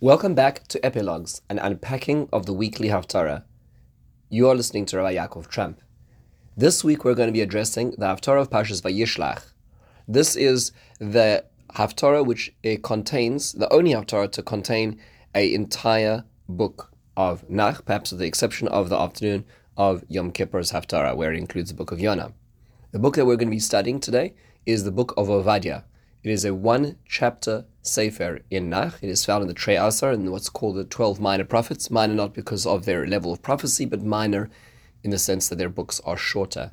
Welcome back to Epilogues, an unpacking of the weekly Haftarah. You are listening to Rabbi Yaakov Tramp. This week we're going to be addressing the Haftarah of Pashas Vayishlach. This is the Haftarah which it contains, the only Haftarah to contain an entire book of Nach, perhaps with the exception of the afternoon of Yom Kippur's Haftarah, where it includes the book of Yonah. The book that we're going to be studying today is the book of Ovadia. It is a one chapter Sefer in Nach. It is found in the Trei Asar in what's called the 12 minor prophets. Minor not because of their level of prophecy, but minor in the sense that their books are shorter.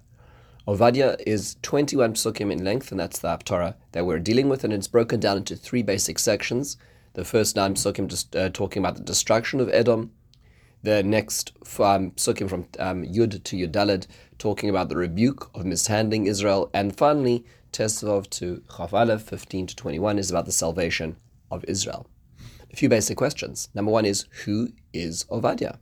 Ovadia is 21 psukim in length, and that's the Haftarah that we're dealing with, and it's broken down into three basic sections. The first nine psukim just uh, talking about the destruction of Edom. The next um, psukim from um, Yud to Yudalad talking about the rebuke of mishandling Israel, and finally Tesvav to Chaf Aleph, 15 to 21, is about the salvation of Israel. A few basic questions. Number one is, who is Ovadia?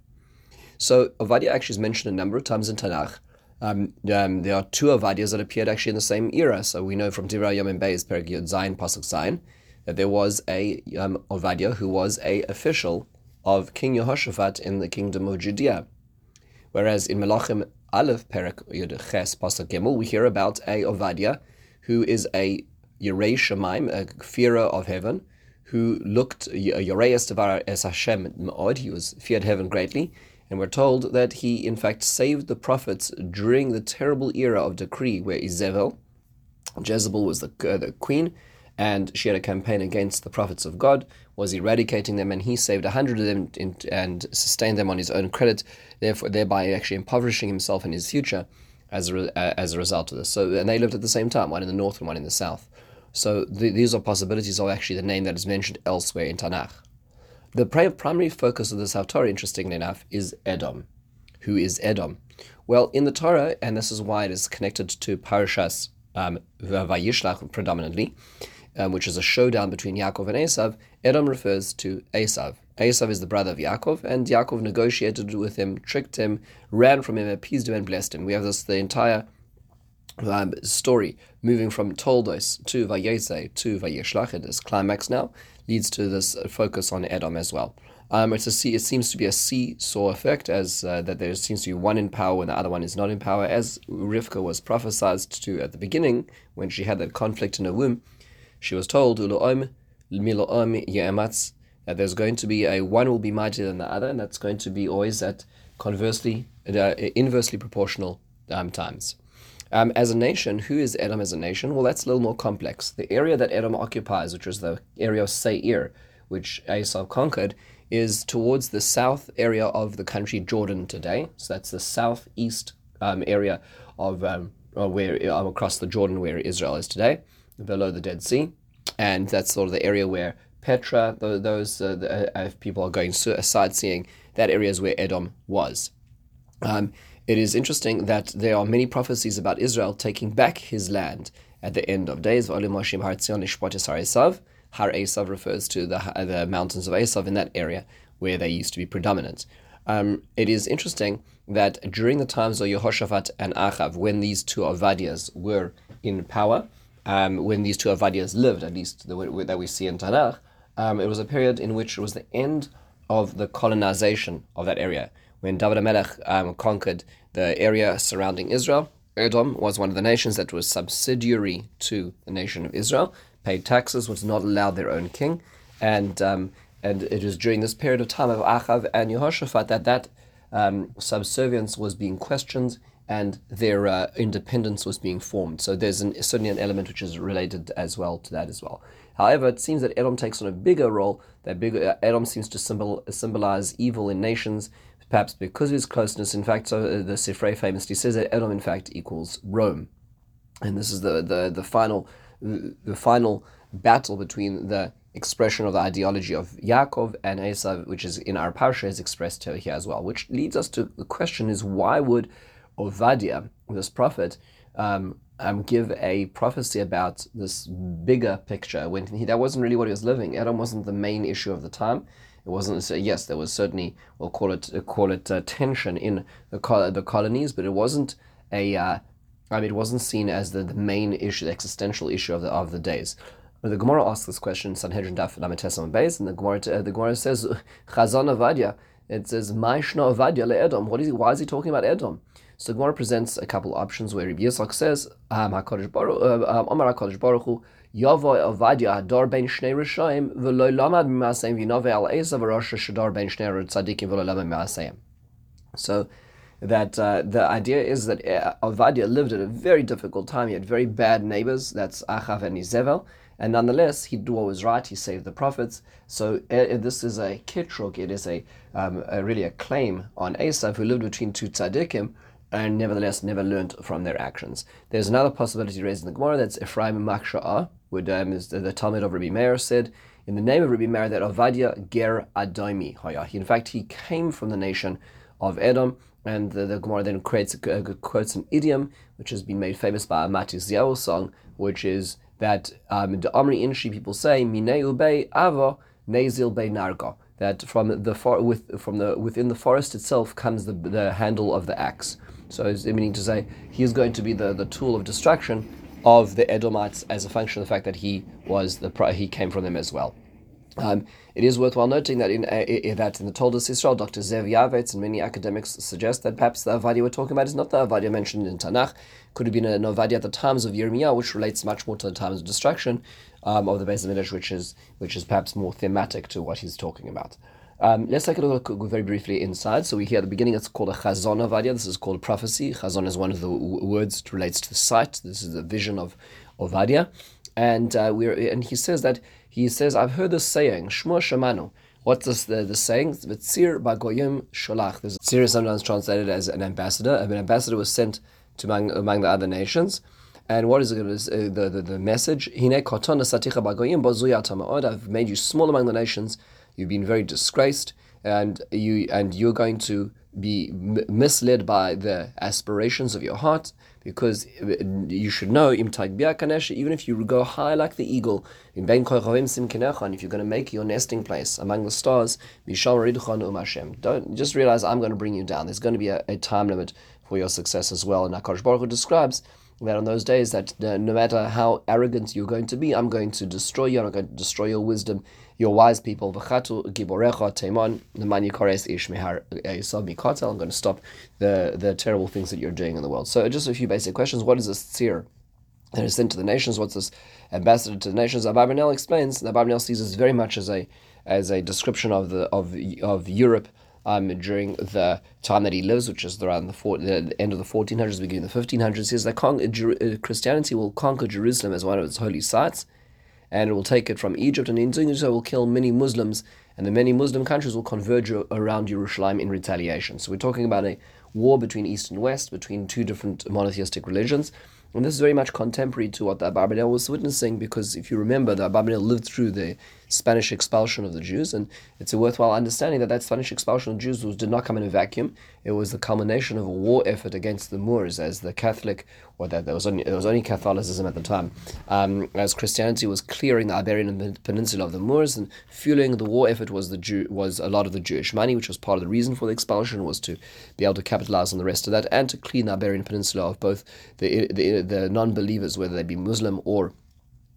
So Ovadia actually is mentioned a number of times in Tanakh. Um, um, there are two Ovadias that appeared actually in the same era. So we know from Divrei Yom Perek Yud Zayin, Pasuk Zayin, that there was a um, Ovadia who was a official of King Yehoshaphat in the kingdom of Judea. Whereas in Melachim Aleph, Perek Yud Ches, Pasuk Gimel, we hear about a Ovadia who is a Yerei Shemaim, a fearer of heaven, who looked Yereis Devar es Hashem Me'od, he was feared heaven greatly, and we're told that he in fact saved the prophets during the terrible era of decree where Izebel, Jezebel was the, uh, the queen, and she had a campaign against the prophets of God, was eradicating them, and he saved a hundred of them in, and sustained them on his own credit, therefore thereby actually impoverishing himself in his future as a, uh, as a result of this. So, and they lived at the same time, one in the north and one in the south. So th- these are possibilities of actually the name that is mentioned elsewhere in Tanakh. The primary focus of this Haftarah, interestingly enough, is Edom. Who is Edom? Well, in the Torah, and this is why it is connected to Parashas um, Vayishlach predominantly, um, which is a showdown between Yaakov and Esav, Edom refers to Esav. Esav is the brother of Yaakov, and Yaakov negotiated with him, tricked him, ran from him, appeased him, and blessed him. We have this the entire um, story moving from Toldos to Vayese to Vayishlach. This climax now leads to this focus on Edom as well. Um, it's a, it seems to be a seesaw effect, as uh, that there seems to be one in power and the other one is not in power, as Rivka was prophesied to at the beginning when she had that conflict in her womb. She was told, that there's going to be a one will be mightier than the other, and that's going to be always at conversely, uh, inversely proportional um, times. Um, as a nation, who is Edom as a nation? Well, that's a little more complex. The area that Edom occupies, which was the area of Seir, which Esau conquered, is towards the south area of the country Jordan today. So that's the southeast um, area of um, where uh, across the Jordan where Israel is today below the Dead Sea, and that's sort of the area where Petra, those uh, the, uh, people are going sightseeing, that area is where Edom was. Um, it is interesting that there are many prophecies about Israel taking back his land at the end of days. Har Esav refers to the, the mountains of Esav in that area where they used to be predominant. Um, it is interesting that during the times of Yehoshaphat and Achav, when these two Avadias were in power, um, when these two Avadias lived, at least the, that we see in Tanakh, um, it was a period in which it was the end of the colonization of that area. When David HaMelech um, conquered the area surrounding Israel, Edom was one of the nations that was subsidiary to the nation of Israel, paid taxes, was not allowed their own king, and um, and it was during this period of time of Achav and Yehoshaphat that that um, subservience was being questioned and their uh, independence was being formed. So there's an, certainly an element which is related as well to that as well. However, it seems that Edom takes on a bigger role. That bigger uh, Edom seems to symbol, symbolize evil in nations, perhaps because of his closeness. In fact, so uh, the Sifrei famously says that Edom, in fact, equals Rome, and this is the the, the final the final battle between the expression of the ideology of Yaakov and Esav, which is in our parsha, is expressed here as well. Which leads us to the question: Is why would Ovadia, this prophet, um, um, give a prophecy about this bigger picture when he, that wasn't really what he was living. Edom wasn't the main issue of the time. It wasn't. Yes, there was certainly we'll call it call it uh, tension in the col- the colonies, but it wasn't a. Uh, I mean, it wasn't seen as the, the main issue, the existential issue of the of the days. the Gemara asks this question, Sanhedrin Daf Lametesam Beis, and the Gemara, uh, the Gemara says, Chazon Avadia. It says, Maishna Avadia le Edom. What is he, why is he talking about Edom? So Gemara presents a couple options where Rabbi Yitzchak says, um, HaKadosh Baruch, uh, um, HaKadosh Baruch Hu, Yavo Avadia Ador Ben Shnei Rishayim, V'lo Lamad Mimasayim, V'nove Al Esav Rosh Shador Ben Shnei Tzadikim, V'lo Lamad Mimasayim. So, that uh, the idea is that uh, Avadia lived at a very difficult time. He had very bad neighbors. That's Achav and Izevel. And nonetheless, he did what was right. He saved the prophets. So uh, this is a kitrug. It is a, um, a, really a claim on Esav, who lived between two tzaddikim, and nevertheless never learned from their actions. There's another possibility raised in the Gemara that's Ephraim Maksha'ah, which um, the, the Talmud of Rabbi Meir said in the name of Rabbi Meir that Avadia Ger Adomi In fact, he came from the nation of Edom and the, the Gemara then creates a, quotes an idiom which has been made famous by a Matisyahu song, which is that um, the Amri Inshi people say Mineu Bei Avo Nezil Bei Nargo. That from the far, with from the within the forest itself comes the the handle of the axe. So it's meaning to say he is going to be the, the tool of destruction of the Edomites as a function of the fact that he was the he came from them as well. Um, it is worthwhile noting that in, uh, that in the Toldos Israel, Dr. Zev Yavetz and many academics suggest that perhaps the Avadia we're talking about is not the Avadia mentioned in Tanakh. Could have been an Avadia at the times of Yirmiyah, which relates much more to the times of destruction um, of the Beis Midrash, which is which is perhaps more thematic to what he's talking about. Um, let's take a look very briefly inside. So we hear at the beginning it's called a chazon avadia. This is called prophecy. Chazon is one of the w- words that relates to the sight. This is the vision of Ovadia, and uh, we and he says that he says, I've heard this saying, Shmo Shemanu. What's this, the, the saying? V'tzir bagoyim sholach. Tzir is sometimes translated as an ambassador. An ambassador was sent to among, among the other nations. And what is it, uh, the, the, the message? Hine koton I've made you small among the nations. You've been very disgraced, and you and you're going to be misled by the aspirations of your heart because you should know even if you go high like the eagle in if you're going to make your nesting place among the stars don't just realize I'm going to bring you down. There's going to be a, a time limit for your success as well and Akash Baruch describes that on those days that uh, no matter how arrogant you're going to be I'm going to destroy you I'm going to destroy your wisdom your wise people. Mikotel. I'm going to stop the, the terrible things that you're doing in the world. So just a few basic questions. What is this tzir? that is sent to the nations. What's this ambassador to the nations? Abarbanel explains. That Abarbanel sees this very much as a as a description of the of of Europe um, during the time that he lives, which is around the, four, the end of the 1400s, beginning of the 1500s. He says that uh, Christianity will conquer Jerusalem as one of its holy sites and it will take it from Egypt, and in doing so, will kill many Muslims, and the many Muslim countries will converge around Jerusalem in retaliation. So we're talking about a war between East and West, between two different monotheistic religions. And this is very much contemporary to what the Abarbanel was witnessing, because if you remember, the Abarbanel lived through the Spanish expulsion of the Jews, and it's a worthwhile understanding that that Spanish expulsion of Jews was, did not come in a vacuum. It was the culmination of a war effort against the Moors, as the Catholic, or that there was only there was only Catholicism at the time, um, as Christianity was clearing the Iberian Peninsula of the Moors, and fueling the war effort was the Jew was a lot of the Jewish money, which was part of the reason for the expulsion, was to be able to capitalize on the rest of that and to clean the Iberian Peninsula of both the the, the non-believers, whether they be Muslim or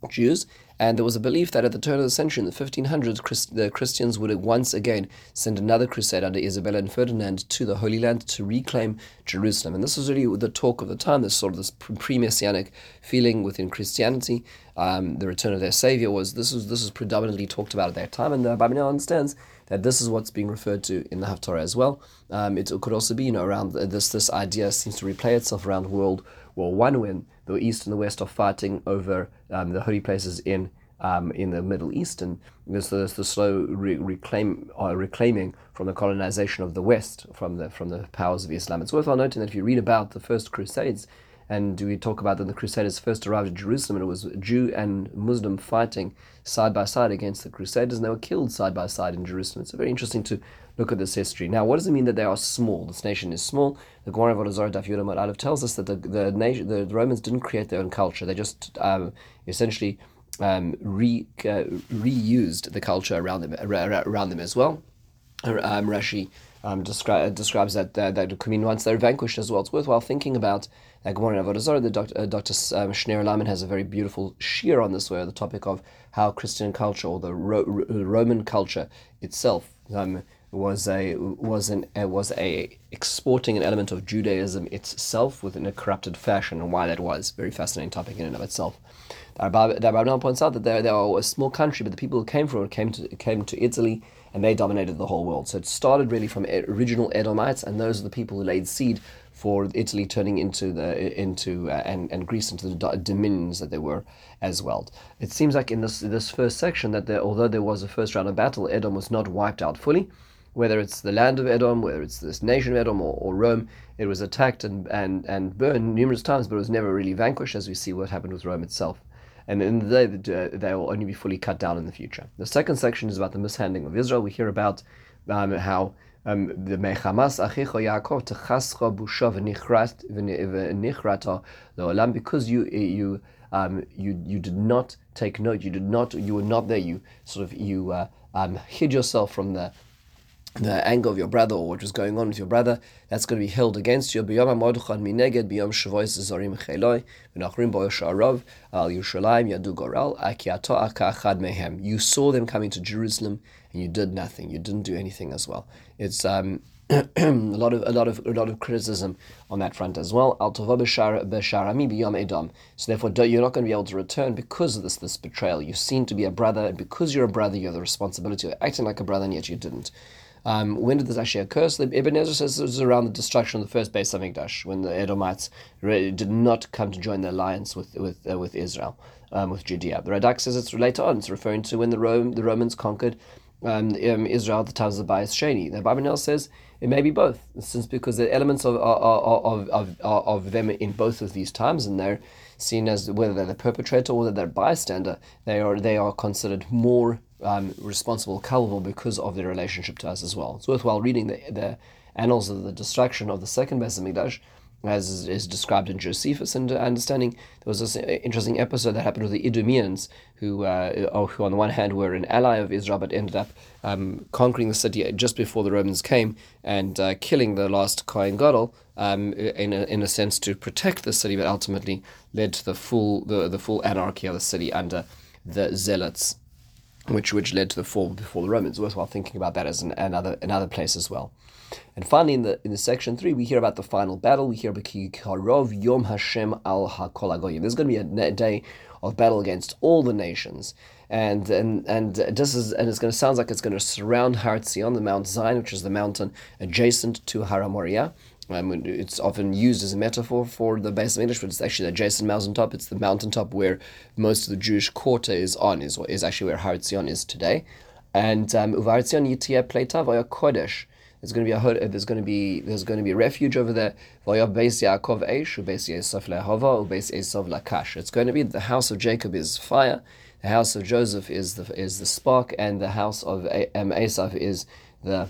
Jews, and there was a belief that at the turn of the century, in the 1500s, Christ- the Christians would once again send another crusade under Isabella and Ferdinand to the Holy Land to reclaim Jerusalem. And this was really the talk of the time, this sort of this pre-messianic feeling within Christianity. Um, the return of their Savior was this was this was predominantly talked about at that time, and the Abarbanel understands that this is what's being referred to in the Haftarah as well. Um, it could also be, you know, around this this idea seems to replay itself around World War One when the East and the West are fighting over um, the holy places in um, in the Middle East, and there's the, the slow re- reclaim uh, reclaiming from the colonization of the West from the from the powers of Islam. It's worthwhile noting that if you read about the first Crusades, and we talk about that the Crusaders first arrived at Jerusalem, and it was Jew and Muslim fighting side by side against the Crusaders, and they were killed side by side in Jerusalem. It's very interesting to look at this history. Now, what does it mean that they are small? This nation is small. The Gemara of Daf Yudam Aleph tells us that the the, nation, the Romans didn't create their own culture. They just um, essentially um, re, uh, reused the culture around them around them as well. Um, Rashi um, descri- describes that that, that could mean once they're vanquished as well. It's worthwhile thinking about Gemara in Avodah. The Dr. Uh. Um, Shneur Laman has a very beautiful shiur on this, where the topic of how Christian culture or the Ro- Roman culture itself um, was a was an uh, was a exporting an element of Judaism itself within a corrupted fashion, and why that was very fascinating topic in and of itself. Abarbanel points out that they they are a small country, but the people who came from it came to came to Italy and they dominated the whole world. So it started really from original Edomites, and those are the people who laid seed for Italy turning into the into uh, and and Greece into the dominions that they were as well. It seems like in this this first section that there, although there was a first round of battle, Edom was not wiped out fully. Whether it's the land of Edom, whether it's this nation of Edom or, or Rome, it was attacked and, and, and burned numerous times, but it was never really vanquished, as we see what happened with Rome itself and in the day they will only be fully cut down in the future. The second section is about the mishandling of Israel. We hear about um, how um, the mechamas achicho Yaakov techascha busha v'nichrata leolam because you you um, you you did not take note. You did not. You were not there. You sort of you uh, um, hid yourself from the the anger of your brother or what was going on with your brother, that's going to be held against you. B'yom ha'mordechad mineged, b'yom shavois zorim cheloi, v'nachrim bo yosharov, al Yerushalayim yadu goral, akiato akachad mehem. You saw them coming to Jerusalem, and you did nothing. You didn't do anything as well. It's um, a lot of a lot of a lot of criticism on that front as well. Al edom. So therefore, you're not going to be able to return because of this this betrayal. You seem to be a brother, and because you're a brother, you have the responsibility of acting like a brother, and yet you didn't. Um, when did this actually occur? So Ibn Ezra says it was around the destruction of the first base of Hamikdash, when the Edomites did not come to join the alliance with with uh, with Israel, um, with Judea. The Radak says it's later on. It's referring to when the Rome the Romans conquered um, um, Israel at the times of Bayis Sheni. The Abarbanel says it may be both, since because the elements of of, of, of, them in both of these times, and they're seen as whether they're the perpetrator or they're bystander, they are they are considered more um, responsible, culpable because of their relationship to us as well. It's worthwhile reading the, the annals of the destruction of the second Beis Hamikdash, as is described in Josephus, and understanding there was this interesting episode that happened with the Idumeans, who, uh, who on the one hand were an ally of Israel, but ended up um, conquering the city just before the Romans came and uh, killing the last Kohen Gadol, um, in a, in a sense to protect the city, but ultimately led to the full the, the full anarchy of the city under the zealots which which led to the fall before the Romans. Worthwhile thinking about that as an, another another place as well. And finally, in the in the section three, we hear about the final battle. We hear about Yom Hashem al Hakol There's going to be a day of battle against all the nations, and and and this is and it's going to sound like it's going to surround Har Zion, the Mount Zion, which is the mountain adjacent to Har. Um, it's often used as a metaphor for the Beis Hamikdash, but it's actually the adjacent mountaintop. It's the mountaintop where most of the Jewish quarter is on, is, is actually where Har Zion is today. And um, Uvar Zion Yitia Pleita Kodesh. There's going to be a there's going to be there's going to be refuge over there. Vaya Beis Yaakov Eish, Ubeis Lehava, Ubeis Lakash. It's going to be the house of Jacob is fire, the house of Joseph is the is the spark, and the house of Esav is the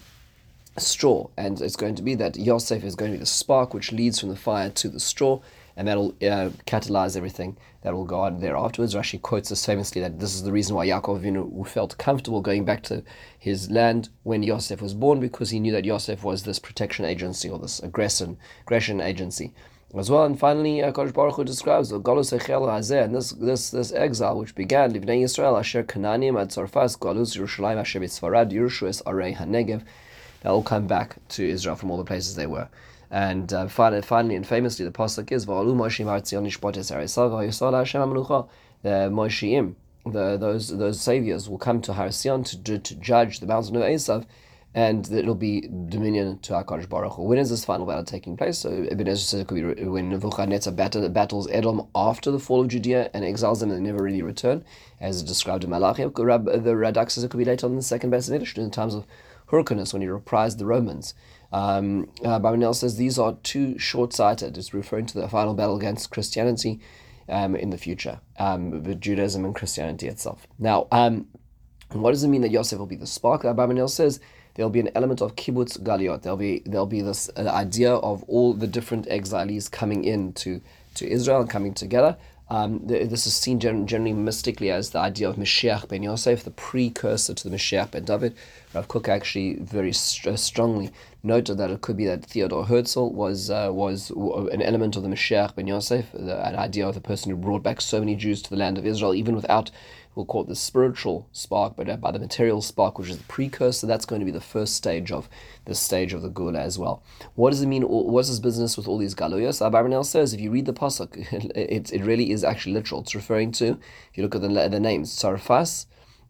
straw, and it's going to be that Yosef is going to be the spark which leads from the fire to the straw, and that'll uh, catalyze everything that will go on there afterwards. Rashi quotes us famously that this is the reason why Yaakov you know, felt comfortable going back to his land when Yosef was born, because he knew that Yosef was this protection agency or this aggression, aggression agency as well. And finally, uh, Kodesh Baruch Hu describes the Galus Echel Hazeh, and this, this, this exile which began, Livnei Yisrael, Asher Kananim, Ad Galus Yerushalayim, Asher Bitzfarad, Yerushu Arei HaNegev, they'll come back to Israel from all the places they were. And uh, finally, finally and famously, the pasuk is "V'alu Moshe Martzion Ishpotes Harisav V'Yisol Hashem Amlucha." The Mosheim, the those those saviors will come to Har to, to, to judge the mountain of Esav, and it'll be dominion to Hakadosh Baruch Hu. When is this final battle taking place? So Ibn Ezra says it could be when Nebuchadnezzar battle, battles Edom after the fall of Judea and exiles them and they never really return, as described in Malachi. The Radak says it could be later on in the second Beis Hamikdash in the times of Hyrcanus when he reprised the Romans. Um, uh, says these are too short sighted. It's referring to the final battle against Christianity um, in the future, um, with Judaism and Christianity itself. Now, um, what does it mean that Yosef will be the spark? Abarbanel says there'll be an element of kibbutz galiot. There'll be there'll be this uh, idea of all the different exiles coming in to, to Israel and coming together. Um, this is seen generally mystically as the idea of Mashiach ben Yosef, the precursor to the Mashiach ben David, Rav Kook actually very st- strongly noted that it could be that Theodore Herzl was uh, was an element of the Mashiach ben Yosef, the, an idea of the person who brought back so many Jews to the land of Israel, even without we'll call it the spiritual spark, but uh, by the material spark, which is the precursor, that's going to be the first stage of the stage of the Geula as well. What does it mean? What's this business with all these galuyos? Abarbanel says, if you read the pasuk, it, it really is actually literal. It's referring to, if you look at the, the names, Sarfas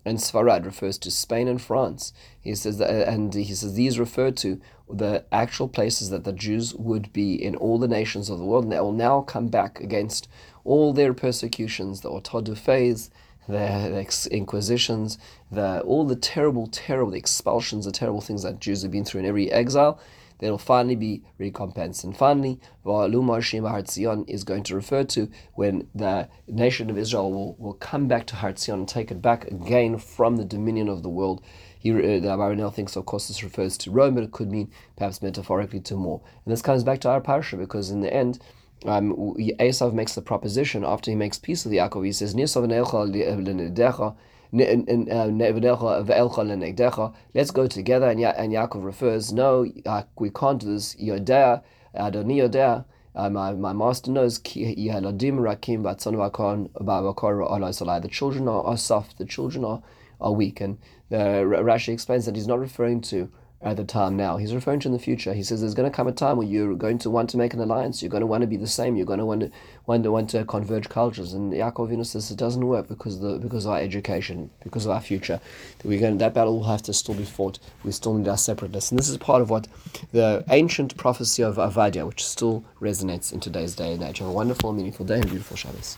and Sfarad refers to Spain and France. He says that, and he says these refer to the actual places that the Jews would be in all the nations of the world, and they will now come back against all their persecutions, the Otodufes, the inquisitions, the all the terrible, terrible expulsions, the terrible things that Jews have been through in every exile, they'll finally be recompensed. And finally, Va'alumar Shema Zion is going to refer to when the nation of Israel will, will come back to Har Zion and take it back again from the dominion of the world. He, uh, the Abarbanel thinks, of course, this refers to Rome, but it could mean perhaps metaphorically to more. And this comes back to our parsha because in the end, um, Esav makes the proposition after he makes peace with Yaakov. He says, Let's go together. And, ya- and Yaakov refers, No, uh, we can't do this. Yodea, Adoni Yodea. Uh, my, my master knows the children are, are soft, the children are, are weak. And uh, Rashi explains that he's not referring to at the time now. He's referring to in the future. He says there's going to come a time where you're going to want to make an alliance. You're going to want to be the same. You're going to want to want to, want to converge cultures. And Yaakov Avinu says it doesn't work because of the because of our education, because of our future. That we're going that battle will have to still be fought. We still need our separateness. And this is part of what the ancient prophecy of Avadia, which still resonates in today's day and age. Have a wonderful, meaningful day and beautiful Shabbos.